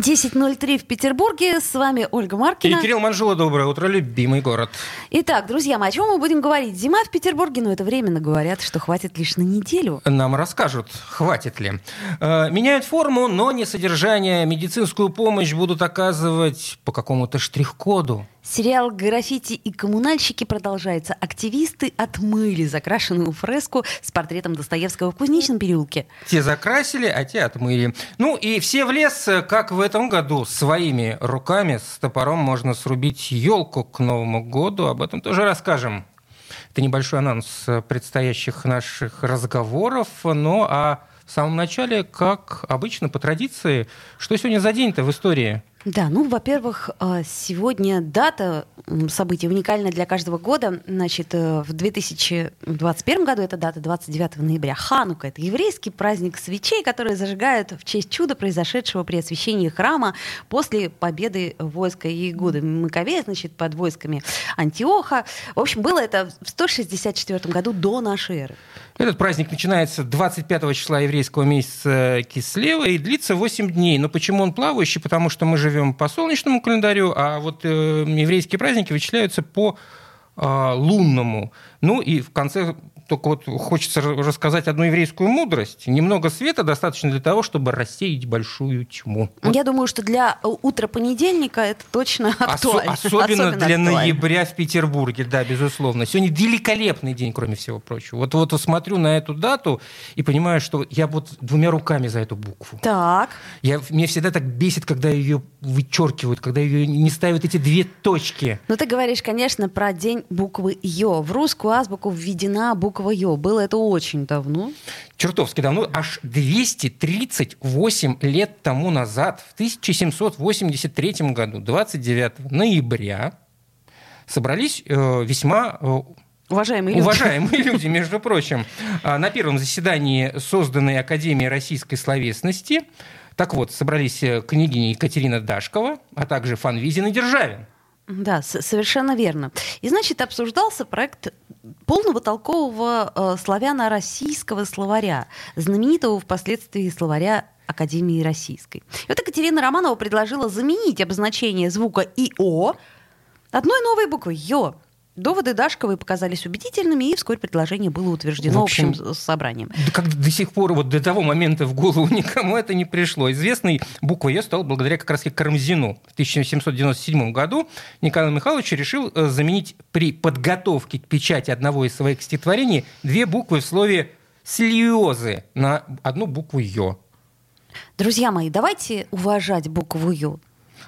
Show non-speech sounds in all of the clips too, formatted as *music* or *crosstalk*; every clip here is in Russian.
10.03 в Петербурге. С вами Ольга Маркина. И Кирилл Манжула. Доброе утро, любимый город. Итак, друзья мои, о чем мы будем говорить? Зима в Петербурге, но это временно говорят, что хватит лишь на неделю. Нам расскажут, хватит ли. Э, меняют форму, но не содержание. Медицинскую помощь будут оказывать по какому-то штрих-коду. Сериал «Граффити и коммунальщики» продолжается. Активисты отмыли закрашенную фреску с портретом Достоевского в Кузнечном переулке. Те закрасили, а те отмыли. Ну и все в лес, как в этом году, своими руками с топором можно срубить елку к Новому году. Об этом тоже расскажем. Это небольшой анонс предстоящих наших разговоров. Ну а в самом начале, как обычно, по традиции, что сегодня за день-то в истории? Да, ну, во-первых, а, сегодня дата события уникальна для каждого года. Значит, э, в 2021 году эта дата 29 ноября. Ханука — это еврейский праздник свечей, которые зажигают в честь чуда, произошедшего при освящении храма после победы войска Иегуды Маковея, значит, под войсками Антиоха. В общем, было это в 164 году до нашей эры. Этот праздник начинается 25 числа еврейского месяца Кислева и длится 8 дней. Но почему он плавающий? Потому что мы живем по солнечному календарю, а вот э, еврейские праздники вычисляются по э, лунному. Ну и в конце только вот хочется рассказать одну еврейскую мудрость. Немного света достаточно для того, чтобы рассеять большую тьму. Вот. Я думаю, что для э, утра понедельника это точно актуально. Осо- особенно, особенно для актуально. ноября в Петербурге, да, безусловно. Сегодня великолепный день, кроме всего прочего. Вот, вот смотрю на эту дату и понимаю, что я вот двумя руками за эту букву. Так. Я, мне всегда так бесит, когда ее вычеркивают, когда ее не ставят эти две точки. Ну, ты говоришь, конечно, про день буквы Ё. В русскую азбуку введена буква буква Ё. Было это очень давно. Чертовски давно, аж 238 лет тому назад, в 1783 году, 29 ноября, собрались э, весьма э, Уважаемые люди. Уважаемые *laughs* люди, между прочим, а, на первом заседании созданной Академии российской словесности. Так вот, собрались э, княгиня Екатерина Дашкова, а также Фанвизин и Державин. Да, совершенно верно. И, значит, обсуждался проект полного толкового э, славяно-российского словаря, знаменитого впоследствии словаря Академии Российской. И вот Екатерина Романова предложила заменить обозначение звука ИО одной новой буквой ЙО. Доводы Дашковой показались убедительными, и вскоре предложение было утверждено в общем, общим собранием. Да как до сих пор, вот до того момента в голову *laughs* никому это не пришло. Известной буквой «Е» стал благодаря как раз Карамзину. В 1797 году Николай Михайлович решил э, заменить при подготовке к печати одного из своих стихотворений две буквы в слове «слезы» на одну букву «Ё». Друзья мои, давайте уважать букву «Ё».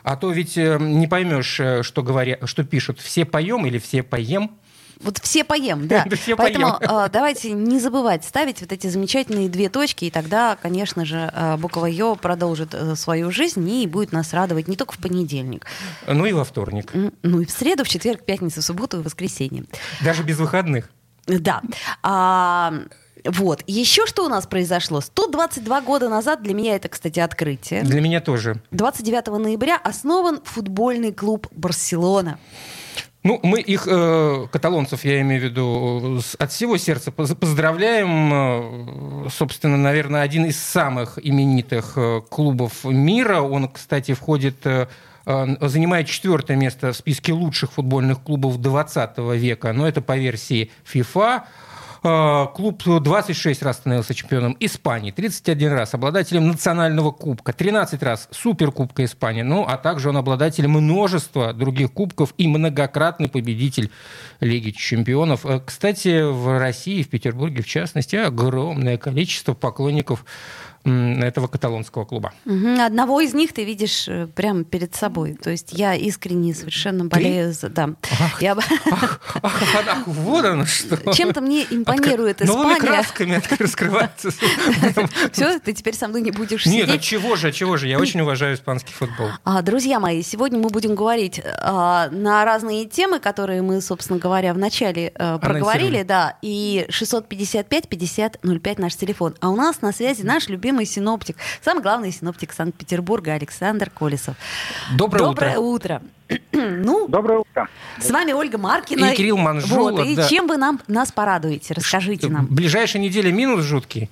А то ведь э, не поймешь, э, что, говорят, что пишут. Все поем или все поем. Вот все поем, да. да *laughs* все Поэтому поем. Э, давайте не забывать ставить вот эти замечательные две точки, и тогда, конечно же, э, буква Ё продолжит э, свою жизнь и будет нас радовать не только в понедельник. Ну и во вторник. Ну и в среду, в четверг, пятницу, в субботу и в воскресенье. Даже без выходных. Да. А, вот. Еще что у нас произошло? 122 года назад, для меня это, кстати, открытие. Для меня тоже. 29 ноября основан футбольный клуб «Барселона». Ну, мы их, э, каталонцев, я имею в виду, от всего сердца поздравляем. Э, собственно, наверное, один из самых именитых э, клубов мира. Он, кстати, входит э, занимает четвертое место в списке лучших футбольных клубов 20 века, но это по версии FIFA. А, клуб 26 раз становился чемпионом Испании, 31 раз обладателем национального кубка, 13 раз суперкубка Испании, ну, а также он обладатель множества других кубков и многократный победитель Лиги чемпионов. Э, кстати, в России, в Петербурге в частности, огромное количество поклонников этого каталонского клуба. Угу. Одного из них ты видишь э, прямо перед собой. То есть я искренне совершенно болею за... Да. Ах, я... ах, ах, ах, вот оно что. Чем-то мне импонирует Откр... Испания. Новыми красками раскрывается. *laughs* Все, ты теперь со мной не будешь сидеть. Нет, а чего же, а чего же? Я *clears throat* очень уважаю испанский футбол. А, друзья мои, сегодня мы будем говорить а, на разные темы, которые мы, собственно говоря, в начале а, проговорили. Да, и 655-5005 наш телефон. А у нас на связи наш любимый любимый синоптик, самый главный синоптик Санкт-Петербурга Александр Колесов. Доброе, Доброе утро. утро. *clears throat* ну, Доброе утро. С вами Ольга Маркина. И Кирилл Манжулов. Вот, и да. чем вы нам, нас порадуете? Расскажите нам. Ближайшая неделя минус жуткий?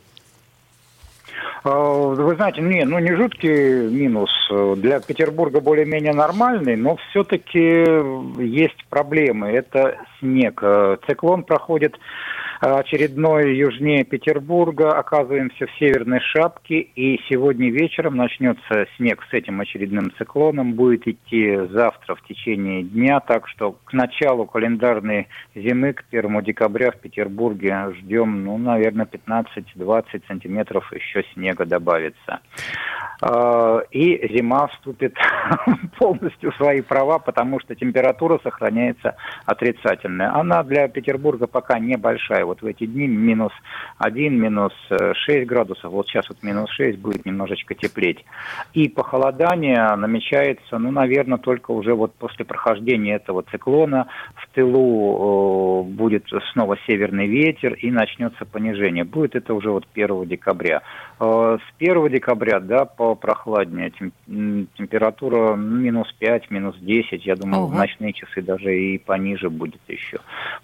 Э, Вы знаете, не, ну не жуткий минус. Для Петербурга более-менее нормальный, но все-таки есть проблемы. Это снег. Э, Циклон проходит очередной южнее Петербурга, оказываемся в северной шапке, и сегодня вечером начнется снег с этим очередным циклоном, будет идти завтра в течение дня, так что к началу календарной зимы, к 1 декабря в Петербурге ждем, ну, наверное, 15-20 сантиметров еще снега добавится. Э, И зима вступит *laughs* полностью в свои права, потому что температура сохраняется отрицательная. Она для Петербурга пока небольшая. Вот в эти дни минус 1, минус 6 градусов. Вот сейчас вот минус 6 будет немножечко теплеть. И похолодание намечается, ну, наверное, только уже вот после прохождения этого циклона в тылу э, будет снова северный ветер и начнется понижение. Будет это уже вот 1 декабря. Э, С 1 декабря, да, по прохладнее тем- температура минус 5, минус 10, я думаю, Ого. в ночные часы даже и пониже будет еще.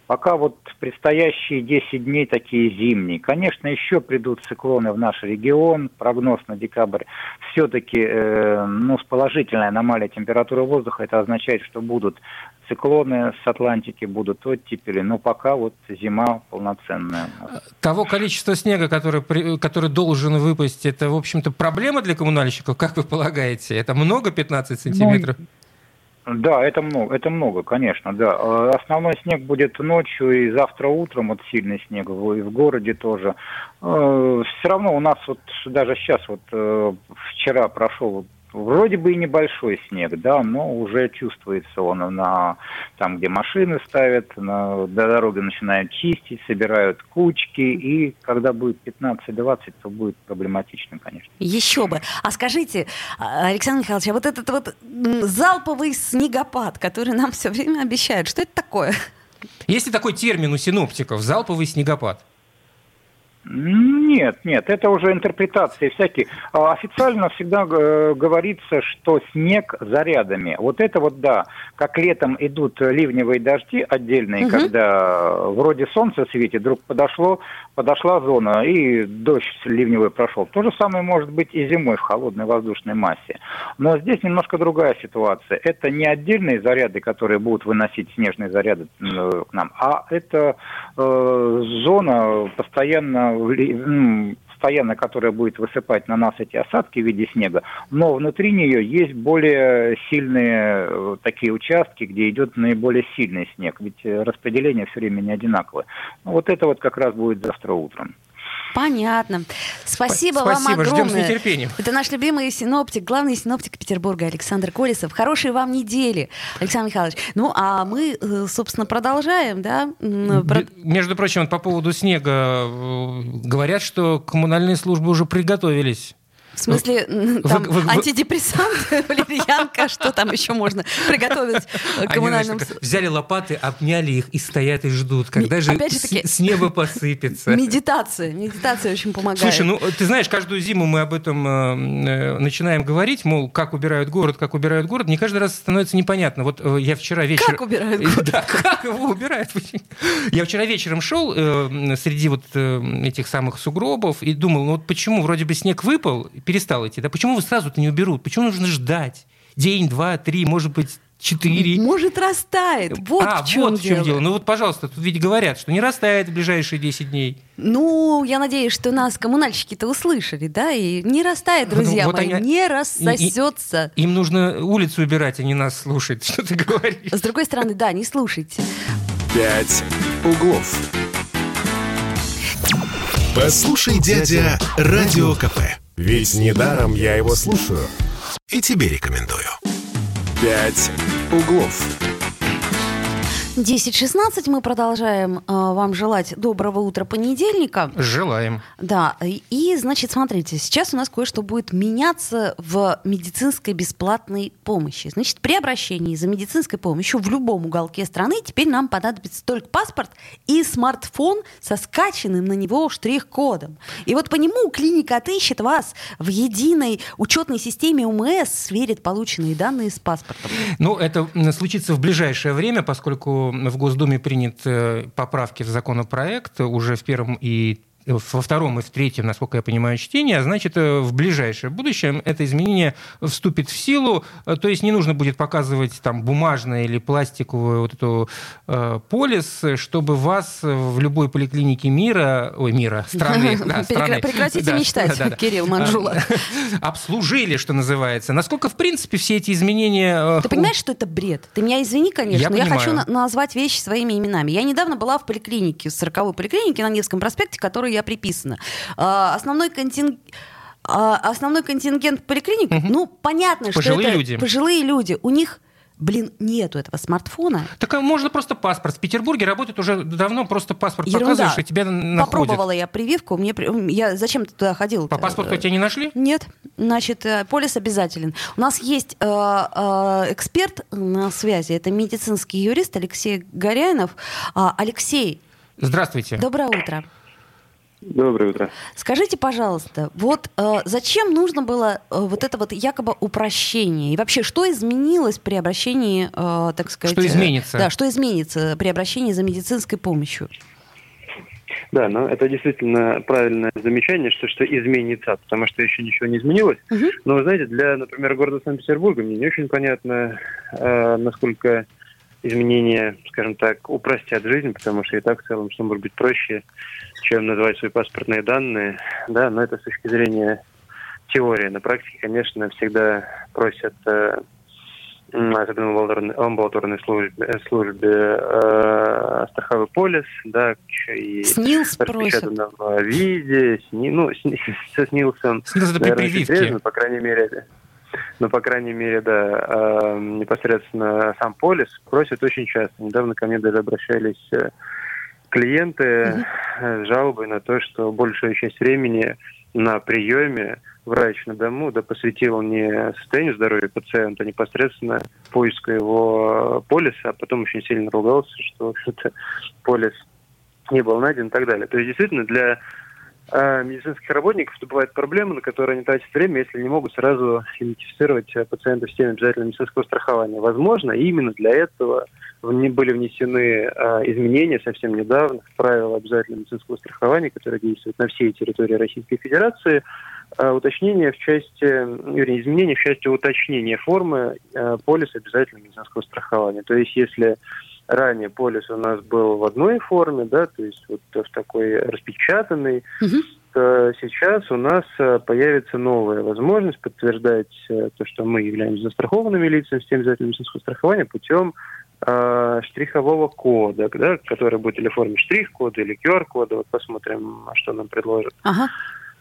Пока вот предстоящие 10 дней такие зимние. Конечно, еще придут циклоны в наш регион. Прогноз на декабрь все-таки, э, ну, с положительной аномалией температуры воздуха, это означает, что будут циклоны с Атлантики, будут оттепели. Но пока вот зима полноценная. нас. Того количества снега, который, который должен выпасть, это, в общем-то, проблема для коммунальщиков, как вы полагаете? Это много 15 сантиметров? Да, это много, это много, конечно, да. Э, Основной снег будет ночью и завтра утром, вот сильный снег, и в городе тоже. Все равно у нас вот даже сейчас вот э, вчера прошел вроде бы и небольшой снег, да, но уже чувствуется он на там, где машины ставят, на до дороги начинают чистить, собирают кучки, и когда будет 15-20, то будет проблематично, конечно. Еще бы. А скажите, а, Александр Михайлович, а вот этот вот залповый снегопад, который нам все время обещают, что это такое? Есть ли такой термин у синоптиков – залповый снегопад? Нет, нет, это уже интерпретации всякие. А, Официально всегда э, говорится, что снег зарядами. Вот это вот да, как летом идут ливневые дожди отдельные, Мгм. когда вроде солнце светит, вдруг подошло, подошла зона и дождь ливневый прошел. То же самое может быть и зимой в холодной воздушной массе. Но здесь немножко другая ситуация. Это не отдельные заряды, которые будут выносить снежные заряды э, к нам, а это э, зона постоянно, м, постоянно, которая будет высыпать на нас эти осадки в виде снега, но внутри нее есть более сильные э, такие участки, где идет наиболее сильный снег, ведь э, распределение все время не одинаковое. Ну, вот это вот как раз будет завтра утром. Понятно. Спасибо, Спасибо, вам ждем с огромное. нетерпением. Это наш любимый синоптик, главный синоптик Петербурга Александр Колесов. Хорошей вам недели, Александр Михайлович. Ну, а мы, э, собственно, продолжаем, да? Про- Между прочим, по поводу снега э, говорят, что коммунальные службы уже приготовились. В смысле, м, там вы- вы- антидепрессанты, *laughs* валерьянка, что там еще можно приготовить Они, коммунальным... так взяли лопаты, обняли их и стоят и ждут, когда же опять же с, таки- с неба посыпется. *laughs* Медитация. Медитация очень помогает. Слушай, ну ты знаешь, каждую зиму мы об этом э, э, начинаем говорить, мол, как убирают город, как убирают город. Мне каждый раз становится непонятно. Вот э, я вчера вечером... Как убирают *laughs* город? Да, как его убирают? Я вчера вечером шел э, среди вот этих самых сугробов и думал, ну вот почему вроде бы снег выпал, перестал идти, да почему вы сразу-то не уберут? Почему нужно ждать? День, два, три, может быть, четыре? Может, растает. Вот а, в чем вот в чем дело. дело. Ну вот, пожалуйста, тут ведь говорят, что не растает в ближайшие 10 дней. Ну, я надеюсь, что нас коммунальщики-то услышали, да, и не растает, Вот- друзья вот мои, они- не рассосется. Им нужно улицу убирать, а не нас слушать, *laughs* что ты говоришь. С другой стороны, да, не слушайте. «Пять углов». Послушай, дядя, Радио КП. Ведь недаром я его слушаю. И тебе рекомендую. «Пять углов». 10.16 мы продолжаем э, вам желать доброго утра понедельника. Желаем. Да, и, значит, смотрите, сейчас у нас кое-что будет меняться в медицинской бесплатной помощи. Значит, при обращении за медицинской помощью в любом уголке страны теперь нам понадобится только паспорт и смартфон со скачанным на него штрих-кодом. И вот по нему клиника отыщет вас в единой учетной системе УМС, сверит полученные данные с паспортом. Ну, это случится в ближайшее время, поскольку в Госдуме принят э, поправки в законопроект уже в первом и во втором и в третьем, насколько я понимаю, чтении, а значит, э, в ближайшее будущее это изменение вступит в силу, э, то есть не нужно будет показывать там бумажное или пластиковую вот эту э, полис, чтобы вас в любой поликлинике мира, ой, мира, страны, *laughs* да, страны Прекратите да, мечтать, да, да, Кирилл Манжула. *laughs* Обслужили, что называется. Насколько, в принципе, все эти изменения... Э, Ты понимаешь, что это бред? Ты меня извини, конечно, я но понимаю. я хочу назвать вещи своими именами. Я недавно была в поликлинике, в 40-й поликлинике на Невском проспекте, которую я приписана. А, основной контингент а, основной контингент поликлиник, угу. ну, понятно, пожилые что это люди. пожилые люди. У них Блин, нету этого смартфона. Так а можно просто паспорт. В Петербурге работает уже давно, просто паспорт Ерунда. показываешь, и тебя находят. Попробовала я прививку, мне я зачем ты туда ходил? По паспорту тебя не нашли? Нет. Значит, э, полис обязателен. У нас есть э, э, эксперт на связи, это медицинский юрист Алексей Горяинов. Э, Алексей. Здравствуйте. Доброе утро. Доброе утро. Скажите, пожалуйста, вот э, зачем нужно было э, вот это вот якобы упрощение? И вообще, что изменилось при обращении, э, так сказать... Что изменится? Э, да, что изменится при обращении за медицинской помощью? Да, но это действительно правильное замечание, что что изменится, потому что еще ничего не изменилось. Угу. Но, вы знаете, для, например, города Санкт-Петербурга мне не очень понятно, э, насколько изменения, скажем так, упростят жизнь, потому что и так в целом все может быть проще чем называть свои паспортные данные, да, но это с точки зрения теории. На практике, конечно, всегда просят э, особенно в амбулаторной, службе, э, службе э, страховой полис, да, и СНИЛС просят. в виде, сни, ну, *laughs* со СНИЛСом, наверное, по крайней мере, но, по крайней мере, да, э, непосредственно сам полис просят очень часто. Недавно ко мне даже обращались э, клиенты с жалобой на то, что большая часть времени на приеме врач на дому да, посвятил не состоянию здоровья пациента, а непосредственно поиску его полиса, а потом очень сильно ругался, что что-то полис не был найден и так далее. То есть действительно для медицинских работников это бывает проблема, на которые они тратят время, если не могут сразу идентифицировать пациента в системе обязательного медицинского страхования. Возможно, именно для этого были внесены а, изменения совсем недавно в правила обязательного медицинского страхования, которые действуют на всей территории Российской Федерации. Уточнение в части, вернее, изменения в части уточнения формы полиса обязательного медицинского страхования. То есть, если ранее полис у нас был в одной форме, да, то есть вот в такой распечатанной, угу. то сейчас у нас появится новая возможность подтверждать то, что мы являемся застрахованными лицами в системе обязательного медицинского страхования путем э, штрихового кода, да, который будет или в форме штрих-кода, или QR-кода. Вот посмотрим, что нам предложат. Ага.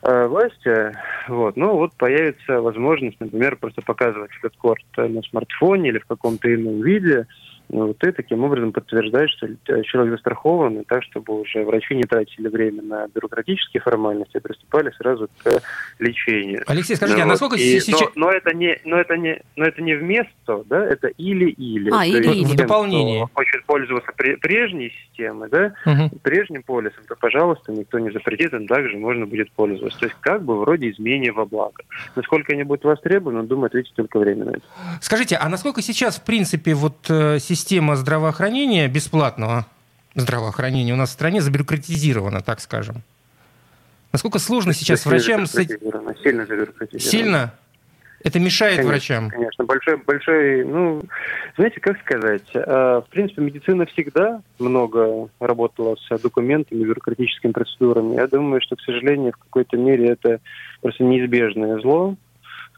Э, власти, вот, ну вот появится возможность, например, просто показывать этот код на смартфоне или в каком-то ином виде, ну, ты таким образом подтверждаешь, что человек застрахован, и так, чтобы уже врачи не тратили время на бюрократические формальности, а приступали сразу к лечению. Алексей, скажите, ну, а насколько и, сейчас... Но, но, это не, но, это не, но это не вместо, да, это или-или. А, или-или. В дополнение. хочет пользоваться прежней системой, да, угу. прежним полисом, то, пожалуйста, никто не запретит, им также можно будет пользоваться. То есть как бы вроде изменения во благо. Насколько они будут востребованы, думаю, ответить только время на это. Скажите, а насколько сейчас, в принципе, вот система э, система здравоохранения, бесплатного здравоохранения у нас в стране забюрократизирована, так скажем. Насколько сложно сейчас врачам... Сильно забюрократизировано. Сильно? Это мешает конечно, врачам? Конечно, большой, большой, ну, знаете, как сказать, а, в принципе, медицина всегда много работала с документами, бюрократическими процедурами. Я думаю, что, к сожалению, в какой-то мере это просто неизбежное зло,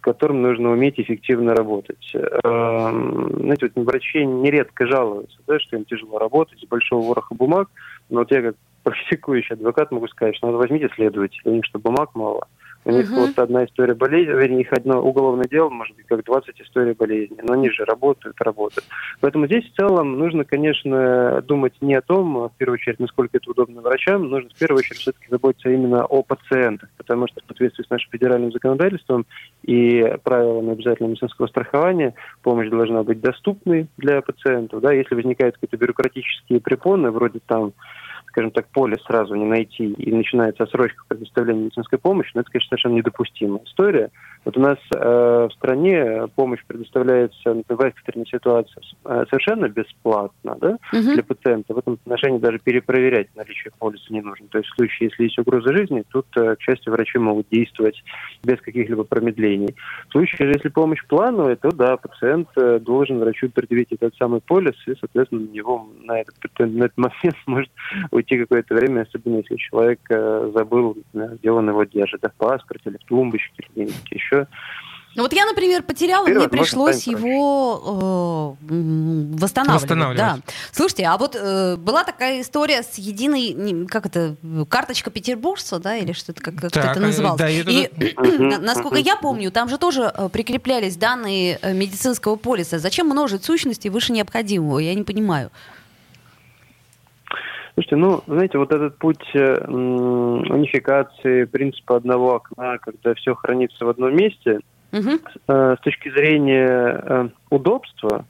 которым нужно уметь эффективно работать. Эм, знаете, вот врачи нередко жалуются, да, что им тяжело работать с большого вороха бумаг, но вот я как практикующий адвокат могу сказать, что надо возьмите следователя, у них что бумаг мало. У них угу. вот одна история болезни, вернее, их одно уголовное дело, может быть, как 20 историй болезни, но они же работают, работают. Поэтому здесь в целом нужно, конечно, думать не о том, в первую очередь, насколько это удобно врачам, нужно в первую очередь все-таки заботиться именно о пациентах, потому что в соответствии с нашим федеральным законодательством и правилами обязательного медицинского страхования помощь должна быть доступной для пациентов. Да? Если возникают какие-то бюрократические препоны, вроде там скажем так, поле сразу не найти и начинается отсрочка предоставления медицинской помощи, но это, конечно, совершенно недопустимая история. Вот у нас э, в стране помощь предоставляется в экстренной ситуации э, совершенно бесплатно да, угу. для пациента. В этом отношении даже перепроверять наличие полиса не нужно. То есть в случае, если есть угроза жизни, тут, э, к счастью, врачи могут действовать без каких-либо промедлений. В случае, если помощь плановая, то да, пациент э, должен врачу предъявить этот самый полис, и, соответственно, на него на этот, на этот момент *laughs* может уйти какое-то время, особенно если человек э, забыл, где он его держит, да, в паспорте или в тумбочке, или где-нибудь еще. Ну вот я, например, потеряла, Вперед, мне пришлось его э, восстанавливать. восстанавливать. Да. Слушайте, а вот э, была такая история с единой, как это, карточка петербуржца, да, или что-то как, как это называлось. Да, это... И, *clears throat* насколько я помню, там же тоже э, прикреплялись данные э, медицинского полиса. Зачем множить сущности выше необходимого? Я не понимаю. Слушайте, ну, знаете, вот этот путь э, унификации принципа одного окна, когда все хранится в одном месте, угу. с точки зрения э, удобства,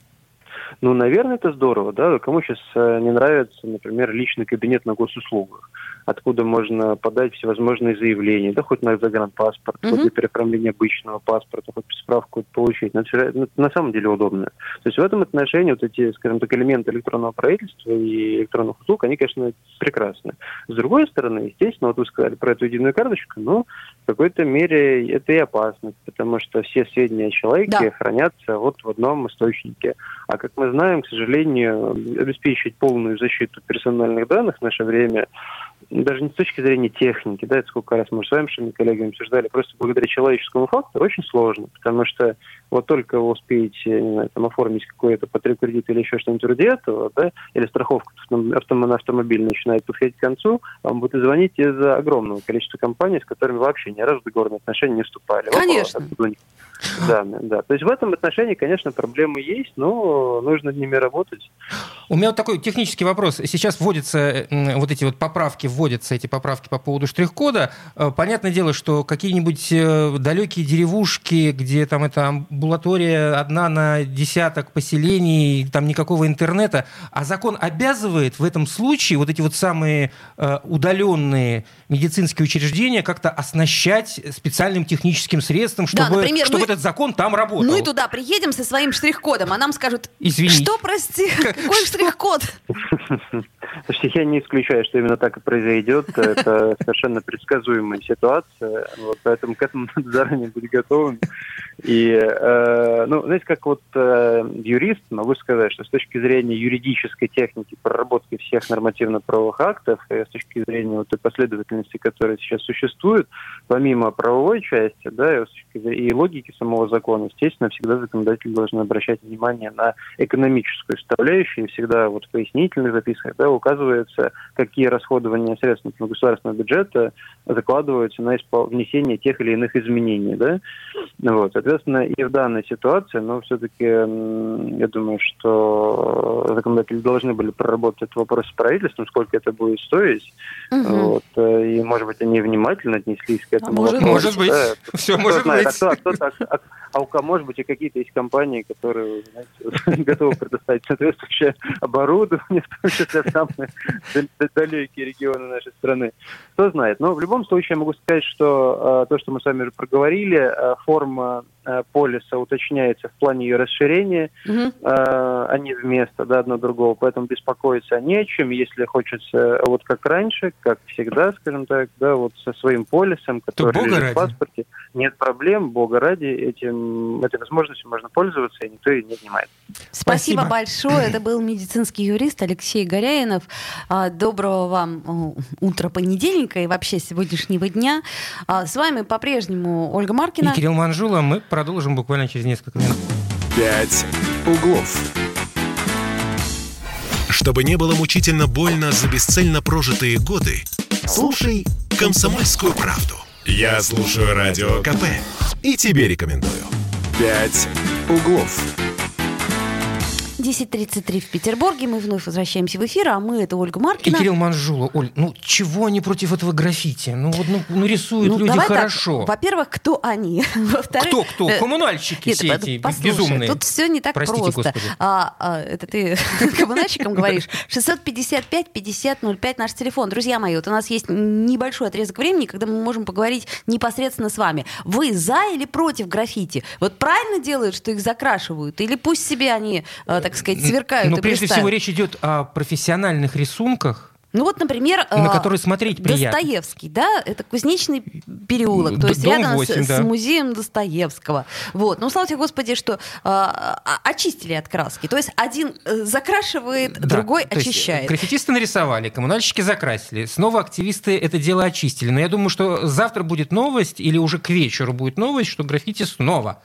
ну, наверное, это здорово, да. Кому сейчас э, не нравится, например, личный кабинет на госуслугах? откуда можно подать всевозможные заявления, да, хоть на загранпаспорт, mm-hmm. хоть для переоформления обычного паспорта, хоть справку получить. Но это, ну, на самом деле удобно. То есть в этом отношении вот эти, скажем так, элементы электронного правительства и электронных услуг, они, конечно, прекрасны. С другой стороны, естественно, вот вы сказали про эту единую карточку, но в какой-то мере это и опасность, потому что все сведения о человеке да. хранятся вот в одном источнике. А как мы знаем, к сожалению, обеспечить полную защиту персональных данных в наше время даже не с точки зрения техники, да, это сколько раз мы с вами, коллегами обсуждали, просто благодаря человеческому фактору очень сложно, потому что вот только вы успеете, не знаю, там, оформить какой-то потреб-кредит или еще что-нибудь вроде этого, да, или страховка на автомобиль начинает подходить к концу, вам будут звонить из огромного количества компаний, с которыми вообще ни разу в договорные отношения не вступали. Конечно. Да, да. То есть в этом отношении, конечно, проблемы есть, но нужно над ними работать. У меня вот такой технический вопрос. Сейчас вводятся вот эти вот поправки, вводятся эти поправки по поводу штрих-кода. Э, понятное дело, что какие-нибудь э, далекие деревушки, где там это амбулатория одна на десяток поселений, там никакого интернета, а закон обязывает в этом случае вот эти вот самые э, удаленные медицинские учреждения как-то оснащать специальным техническим средством, чтобы, да, например, чтобы мы... этот закон там работал. Мы туда приедем со своим штрих-кодом, а нам скажут, Извините. что, прости, *laughs* какой штрих-код? Слушайте, я не исключаю, что именно так и произойдет. *laughs* Это совершенно предсказуемая ситуация, вот, поэтому к этому надо заранее быть готовым. И, э, ну, знаете, как вот э, юрист могу сказать, что с точки зрения юридической техники проработки всех нормативно-правовых актов и с точки зрения вот той последовательности, которая сейчас существует, помимо правовой части, да, и, и логики самого закона, естественно, всегда законодатели должны обращать внимание на экономическую составляющую, и всегда вот в пояснительных записках, да, указывается, какие расходования средств государственного бюджета закладываются на внесение тех или иных изменений, да, вот, Соответственно, и в данной ситуации, но все-таки я думаю, что законодатели должны были проработать этот вопрос с правительством, сколько это будет стоить. Угу. Вот, э, и, может быть, они внимательно отнеслись к этому. А может, может быть. Да, *laughs* Все может знает, быть. А, кто, а, кто, а, а у кого, может быть, и какие-то есть компании, которые знаете, *laughs* готовы предоставить соответствующее оборудование, *laughs* в том числе самые далекие регионы нашей страны. Кто знает. Но в любом случае я могу сказать, что то, что мы с вами уже проговорили, форма Э, полиса уточняется в плане ее расширения, угу. а не вместо да, одно другого, поэтому беспокоиться не о чем, если хочется вот как раньше, как всегда, скажем так, да, вот со своим полисом, который лежит в паспорте, нет проблем, бога ради, этим, этой возможностью можно пользоваться, и никто ее не отнимает. Спасибо, Спасибо большое. Это был медицинский юрист Алексей Горяинов. А, доброго вам утра понедельника и вообще сегодняшнего дня. А, с вами по-прежнему Ольга Маркина. И Кирилл Манжула. Мы продолжим буквально через несколько минут. «Пять углов». Чтобы не было мучительно больно за бесцельно прожитые годы, слушай «Комсомольскую правду». Я слушаю Радио КП и тебе рекомендую. «Пять углов». 10.33 в Петербурге. Мы вновь возвращаемся в эфир, а мы это Ольга И Маркина. Кирилл Манжула. Оль, ну чего они против этого граффити? Ну вот ну, ну, рисуют Ну, люди давай так. хорошо. Во-первых, кто они? *laughs* Во-вторых, Кто, кто? э, Коммунальщики Нет, все эти послушай, безумные. Тут все не так Простите, просто. Господи. А, а, это ты *laughs* коммунальщикам говоришь. 655-50-05 наш телефон. Друзья мои, вот у нас есть небольшой отрезок времени, когда мы можем поговорить непосредственно с вами. Вы за или против граффити? Вот правильно делают, что их закрашивают? Или пусть себе они, э, так сказать, сверкают Но прежде блистают? всего речь идет о профессиональных рисунках, Ну вот, например, на э, которые смотреть приятно. Достоевский, да, это Кузнечный переулок, то есть дом рядом с- 8, с, да. музеем Достоевского. Вот. Ну, слава тебе, Господи, что а- очистили от краски. То есть один э, закрашивает, Да, другой то есть очищает. граффитисты нарисовали, коммунальщики закрасили, снова активисты это дело очистили. Но я думаю, что завтра будет новость, или уже к вечеру будет новость, что граффити снова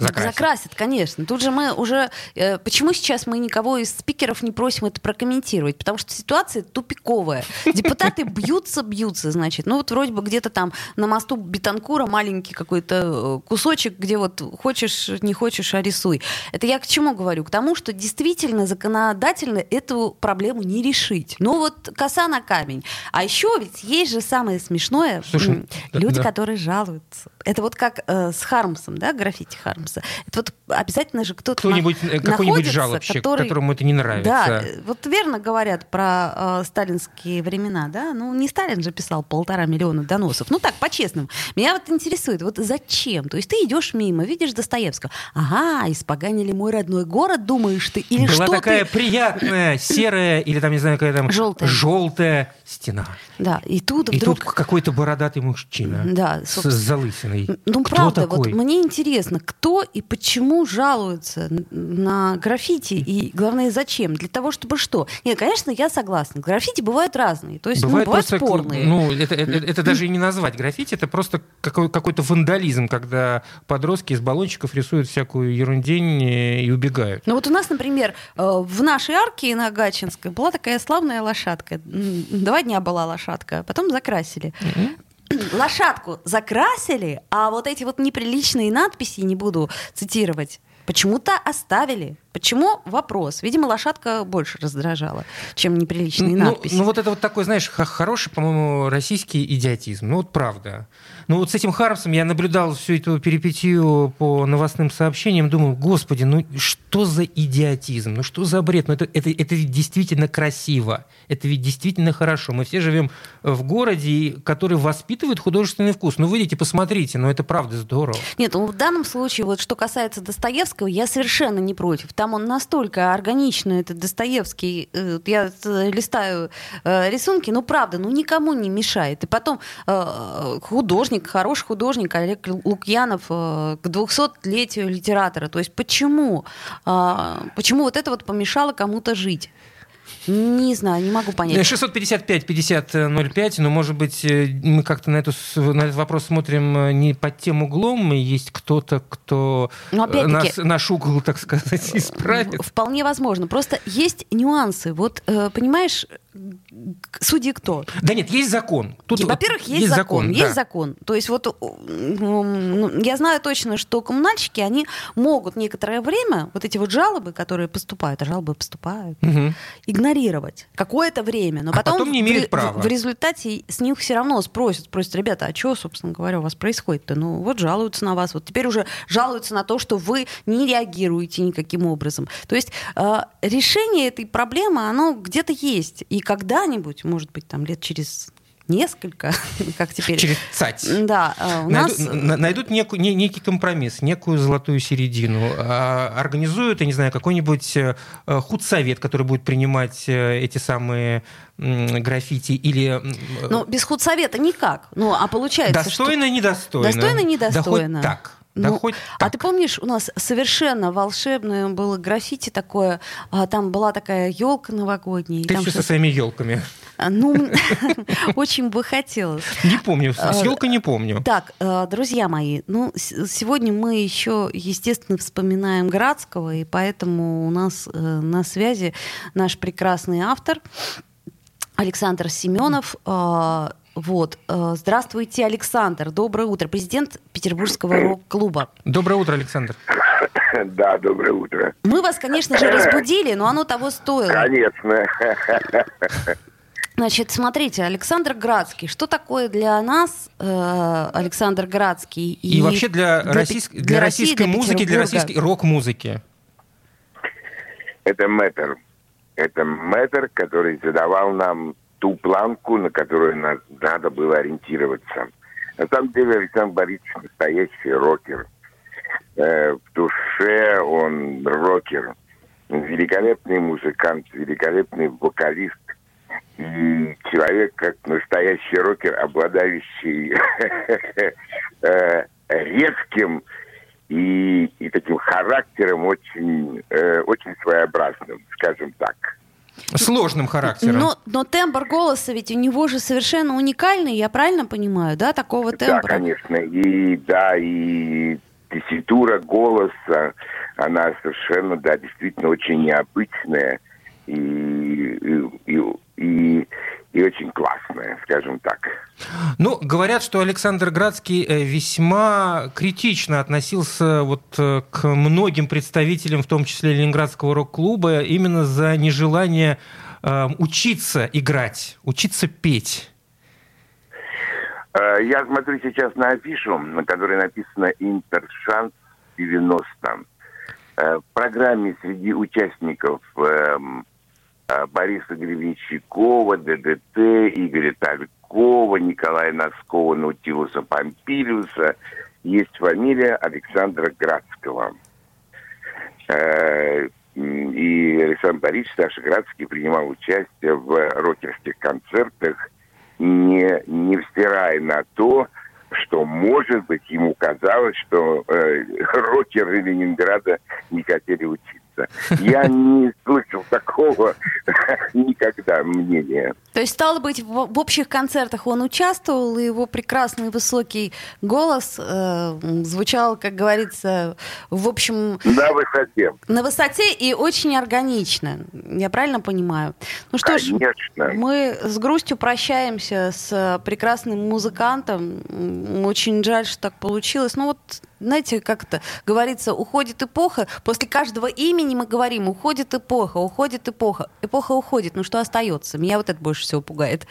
закрасят. Закрасят, конечно. Тут же мы уже... э, почему сейчас мы никого из спикеров не просим это прокомментировать? Потому что ситуация тупиковая. Депутаты *laughs* бьются, бьются, значит. Ну вот вроде бы где-то там на мосту Бетанкура маленький какой-то э, кусочек, где вот хочешь, не хочешь, а рисуй. Это я к чему говорю? К тому, что действительно законодательно эту проблему не решить. Ну вот коса на камень. А еще ведь есть же самое смешное. Слушай, м, да- люди, да. которые жалуются. Это вот как э, с Хармсом, да, граффити Хармса. Это вот обязательно же кто-то Кто-нибудь, э, какой-нибудь жалобщик, который- которому это не нравится. Да, э, вот верно говорят про э, сталинские времена, да? Ну, не Сталин же писал полтора миллиона доносов. Ну, так, по-честному. Меня вот интересует, вот зачем? То есть ты идешь мимо, видишь Достоевского. Ага, испоганили мой родной город, думаешь ты? Или Была что такая ты... приятная серая или там, не знаю, какая там Желтая. желтая стена. Да, и тут И вдруг... тут какой-то бородатый мужчина Да, с, собственно. с залысиной. Ну, Кто правда, такой? вот мне интересно, кто и почему жалуется н- на граффити, и главное, зачем? Для того, чтобы что? Нет, конечно, я согласна. Граффити бывают разные, то есть Бывает ну, бывают просто, спорные. Ну, это, это- это даже и не назвать граффити, это просто какой, какой-то вандализм, когда подростки из баллончиков рисуют всякую ерундень э, и убегают. Ну вот у нас, например, э, в нашей арке на Гачинской была такая славная лошадка. Два дня была лошадка, а потом закрасили. *clears throat* Лошадку закрасили, а вот эти вот неприличные надписи, не буду цитировать, почему-то оставили. Почему? Вопрос. Видимо, лошадка больше раздражала, чем неприличные Ну, надписи. ну, вот это вот такой, знаешь, хороший, по-моему, российский идиотизм. Ну, вот правда. Ну, вот с этим Хармсом я наблюдал всю эту перипетию по новостным сообщениям, думаю, господи, ну что за идиотизм, ну что за бред, ну это, это, это ведь действительно красиво, это ведь действительно хорошо. Мы все живем в городе, который воспитывает художественный вкус. Ну, выйдите, посмотрите, ну это правда здорово. Нет, ну в данном случае, вот что касается Достоевского, я совершенно не против. Там он настолько органично, этот Достоевский, э, я листаю э, рисунки, ну правда, ну никому не мешает. И потом э, художник, хороший художник Олег Лу- Лукьянов к 200-летию литератора. То есть почему? А, почему вот это вот помешало кому-то жить? Не знаю, не могу понять. 655-5005, но, может быть, э, мы как-то на, эту, на этот вопрос смотрим э, не под тем углом, и есть кто-то, кто Ну, э, нас, наш угол, так сказать, *laughs* исправит. Вполне возможно. Просто есть нюансы. Вот, понимаешь, судьи кто? Да нет, есть закон. Тут, Во-первых, есть, закон, да. есть закон. То есть вот ну, я знаю точно, что коммунальщики, они могут некоторое время вот эти вот жалобы, которые поступают, а жалобы поступают, Мгм. Игнорировать какое-то время, но А потом, потом не в имеют в, права. в результате с них все равно спросят, спросят, ребята, а что, собственно говоря, у вас происходит-то? Ну вот жалуются на вас, вот теперь уже жалуются на то, что вы не реагируете никаким образом. То есть э, решение этой проблемы, оно где-то есть, и когда-нибудь, может быть, там лет через несколько, *laughs* как теперь. Через цать. Да, э, у Найдут, нас... на- найдут некую- не- некий компромисс, некую золотую середину. А, Организуют, я не знаю, какой-нибудь э, э, худсовет, который будет принимать эти самые граффити, или Ну, без худсовета никак. Ну, а получается, что... достойно, недостойно. Достойно, недостойно. Да хоть так. Да Ну, хоть А ты помнишь, у нас совершенно волшебное было граффити такое, а, там была такая елка новогодняя. Ты все со своими елками. А, Ну, *laughs* очень бы хотелось. Не помню, А, с елкой не помню. Так, э, друзья мои, ну, сегодня мы еще, естественно, вспоминаем Градского, и поэтому у нас э, на связи наш прекрасный автор Александр Семенов. Вот. Э, здравствуйте, Александр. Доброе утро. Президент Петербургского *coughs* рок-клуба. Доброе утро, Александр. *coughs* Да, доброе утро. Мы вас, конечно же, разбудили, но оно того стоило. Конечно. Значит, смотрите, Александр Градский. Что такое для нас э, Александр Градский? И, и вообще для, для, российск... для, для российской для музыки, для российской рок-музыки? Это мэтр. Это мэтр, который задавал нам ту планку, на которую нас надо было ориентироваться. На самом деле Александр Борисович настоящий рокер. Э, в душе он рокер. Великолепный музыкант, великолепный вокалист и человек, как настоящий рокер, обладающий *laughs* э, резким и, и таким характером очень, э, очень своеобразным, скажем так. Сложным характером. Но, но тембр голоса ведь у него же совершенно уникальный, я правильно понимаю, да, такого тембра? Да, конечно. И да, и тесситура голоса, она совершенно, да, действительно очень необычная и, и, и, и, и очень классная, скажем так. Ну, говорят, что Александр Градский э, весьма критично относился вот э, к многим представителям, в том числе Ленинградского рок-клуба, именно за нежелание э, учиться играть, учиться петь. Э, я смотрю сейчас на афишу, на которой написано «Интершанс 90». В программе среди участников эм, Э, Бориса Гребенщикова, ДДТ, Игоря Талькова, Николая Носкова, Наутилуса Помпилиуса есть фамилия Александра Градского. Э, и Александр Борисович Саша Градский принимал участие в рокерских концертах, не, не взирая на то, что, может быть, ему казалось, что э, рокеры Ленинграда не хотели учиться нравится. Я не слышал такого *laughs* никогда мнения. То есть, стало быть, в, общих концертах он участвовал, и его прекрасный высокий голос э, звучал, как говорится, в общем... На высоте. На высоте и очень органично. Я правильно понимаю? Ну что Конечно. ж, мы с грустью прощаемся с прекрасным музыкантом. Очень жаль, что так получилось. Ну вот знаете, как это говорится, уходит эпоха, после каждого имени мы говорим, уходит эпоха, уходит эпоха. Эпоха уходит, ну что остается? Меня вот это больше всего пугает.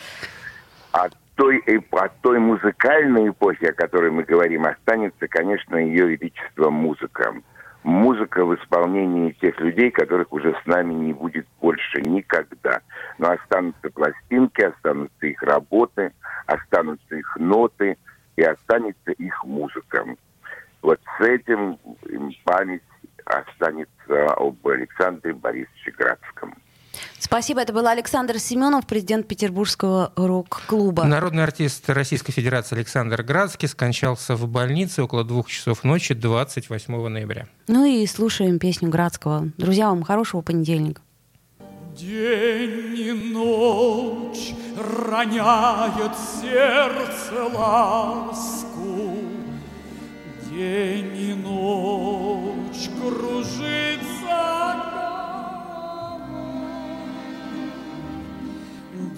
От той, от той музыкальной эпохи, о которой мы говорим, останется, конечно, ее величество музыка. Музыка в исполнении тех людей, которых уже с нами не будет больше никогда. Но останутся пластинки, останутся их работы, останутся их ноты и останется их музыка. Вот с этим память останется об Александре Борисовиче Градском. Спасибо. Это был Александр Семенов, президент Петербургского рок-клуба. Народный артист Российской Федерации Александр Градский скончался в больнице около двух часов ночи 28 ноября. Ну и слушаем песню Градского. Друзья, вам хорошего понедельника. День и ночь роняет сердце ласку, День и ночь кружится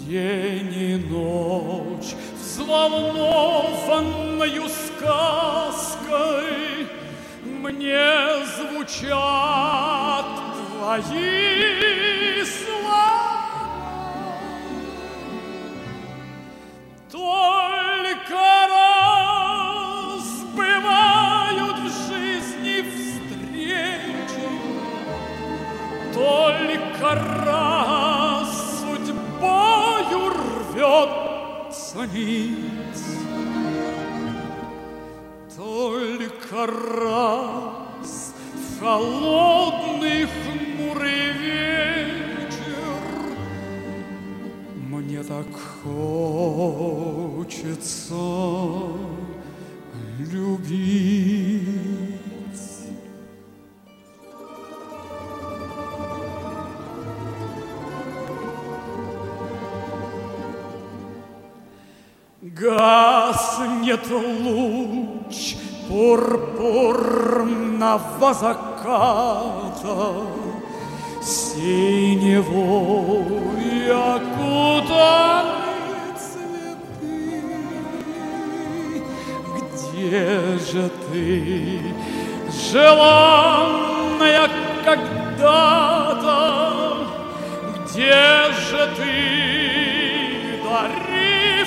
День и ночь взволнованною сказкой Мне звучат твои ниц, только раз в холодный хмурый вечер мне так хочется любить. Гаснет луч пурпурного заката, Синевой окутаны цветы. Где же ты, желанная когда-то? Где же ты,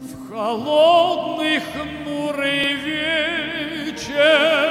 в холодный хмурый вечер